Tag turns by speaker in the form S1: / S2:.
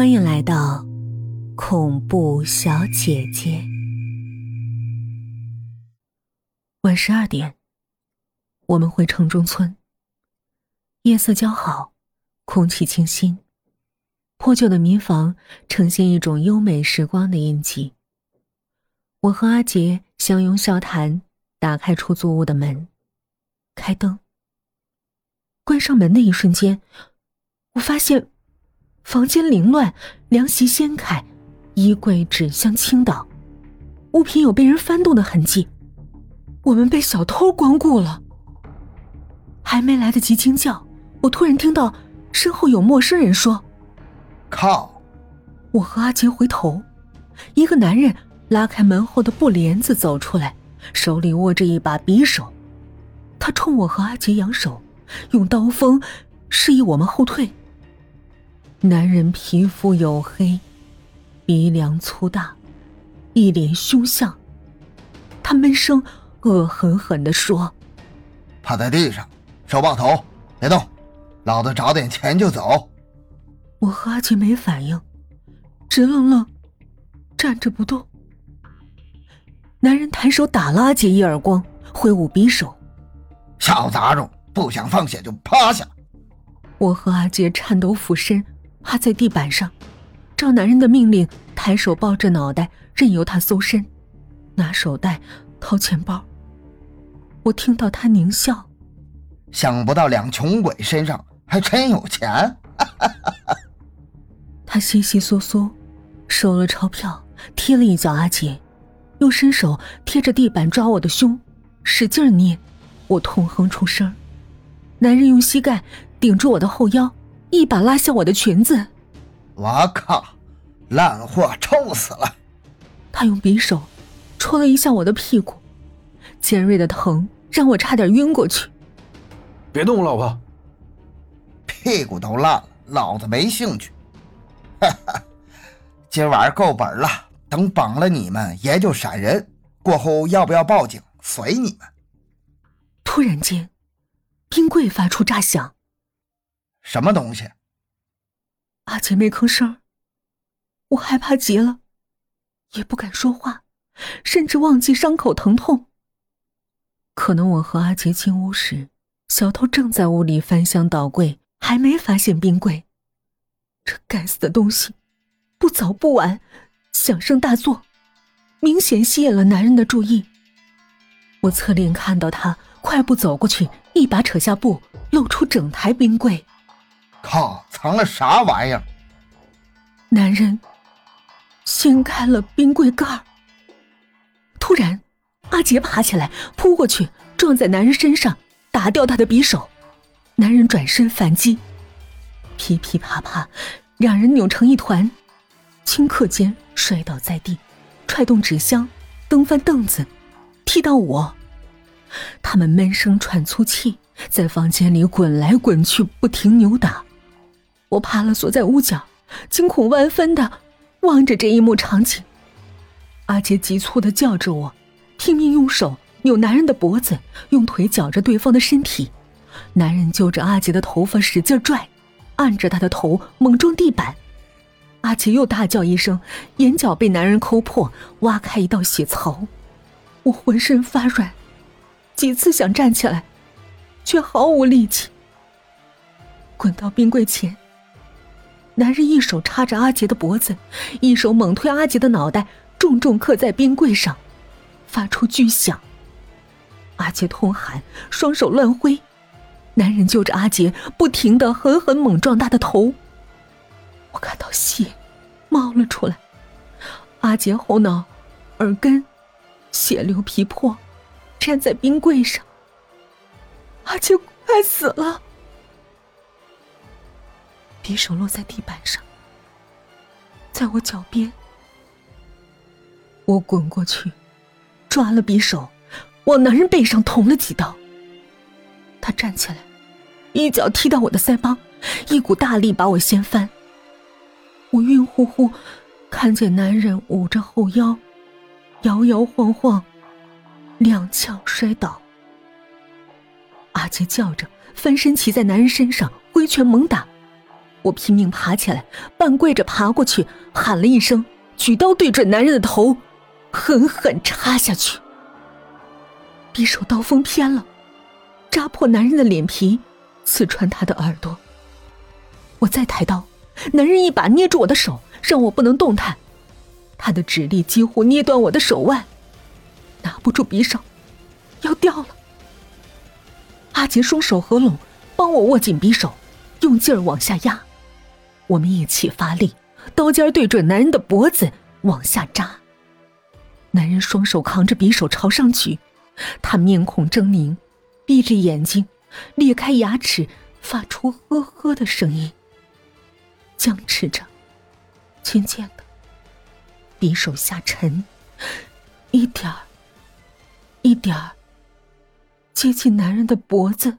S1: 欢迎来到恐怖小姐姐。晚十二点，我们回城中村。夜色较好，空气清新，破旧的民房呈现一种优美时光的印记。我和阿杰相拥笑谈，打开出租屋的门，开灯。关上门的一瞬间，我发现。房间凌乱，凉席掀开，衣柜纸箱倾倒，物品有被人翻动的痕迹。我们被小偷光顾了。还没来得及惊叫，我突然听到身后有陌生人说：“
S2: 靠！”
S1: 我和阿杰回头，一个男人拉开门后的布帘子走出来，手里握着一把匕首。他冲我和阿杰扬手，用刀锋示意我们后退。男人皮肤黝黑，鼻梁粗大，一脸凶相。他闷声恶狠狠地说：“
S2: 趴在地上，手抱头，别动，老子找点钱就走。”
S1: 我和阿杰没反应，直愣愣站着不动。男人抬手打了阿杰一耳光，挥舞匕首：“
S2: 小杂种，不想放血就趴下！”
S1: 我和阿杰颤抖俯身。趴在地板上，照男人的命令，抬手抱着脑袋，任由他搜身，拿手袋，掏钱包。我听到他狞笑，
S2: 想不到两穷鬼身上还真有钱。
S1: 他悉悉嗦嗦收了钞票，踢了一脚阿杰，又伸手贴着地板抓我的胸，使劲捏，我痛哼出声。男人用膝盖顶住我的后腰。一把拉下我的裙子，
S2: 我靠，烂货，臭死了！
S1: 他用匕首戳了一下我的屁股，尖锐的疼让我差点晕过去。
S3: 别动，老婆！
S2: 屁股都烂了，老子没兴趣。哈哈，今晚够本了，等绑了你们也就闪人，过后要不要报警随你们。
S1: 突然间，冰柜发出炸响。
S2: 什么东西？
S1: 阿杰没吭声，我害怕极了，也不敢说话，甚至忘记伤口疼痛。可能我和阿杰进屋时，小偷正在屋里翻箱倒柜，还没发现冰柜。这该死的东西，不早不晚，响声大作，明显吸引了男人的注意。我侧脸看到他快步走过去，一把扯下布，露出整台冰柜。
S2: 靠！藏了啥玩意儿？
S1: 男人掀开了冰柜盖儿。突然，阿杰爬起来扑过去，撞在男人身上，打掉他的匕首。男人转身反击，噼噼啪啪，两人扭成一团，顷刻间摔倒在地，踹动纸箱，蹬翻凳子，踢到我。他们闷声喘粗气，在房间里滚来滚去，不停扭打。我趴了，缩在屋角，惊恐万分的望着这一幕场景。阿杰急促的叫着我，拼命用手扭男人的脖子，用腿绞着对方的身体。男人揪着阿杰的头发使劲拽，按着他的头猛撞地板。阿杰又大叫一声，眼角被男人抠破，挖开一道血槽。我浑身发软，几次想站起来，却毫无力气。滚到冰柜前。男人一手插着阿杰的脖子，一手猛推阿杰的脑袋，重重刻在冰柜上，发出巨响。阿杰痛喊，双手乱挥，男人揪着阿杰，不停的狠狠猛撞他的头。我看到血冒了出来，阿杰后脑、耳根血流皮破，粘在冰柜上。阿杰快死了。匕首落在地板上，在我脚边。我滚过去，抓了匕首，往男人背上捅了几刀。他站起来，一脚踢到我的腮帮，一股大力把我掀翻。我晕乎乎，看见男人捂着后腰，摇摇晃晃，踉跄摔倒。阿杰叫着，翻身骑在男人身上，挥拳猛打。我拼命爬起来，半跪着爬过去，喊了一声，举刀对准男人的头，狠狠插下去。匕首刀锋偏了，扎破男人的脸皮，刺穿他的耳朵。我再抬刀，男人一把捏住我的手，让我不能动弹。他的指力几乎捏断我的手腕，拿不住匕首，要掉了。阿杰双手合拢，帮我握紧匕首，用劲儿往下压。我们一起发力，刀尖对准男人的脖子往下扎。男人双手扛着匕首朝上举，他面孔狰狞，闭着眼睛，裂开牙齿，发出呵呵的声音。僵持着，渐渐的，匕首下沉，一点儿，一点儿，接近男人的脖子。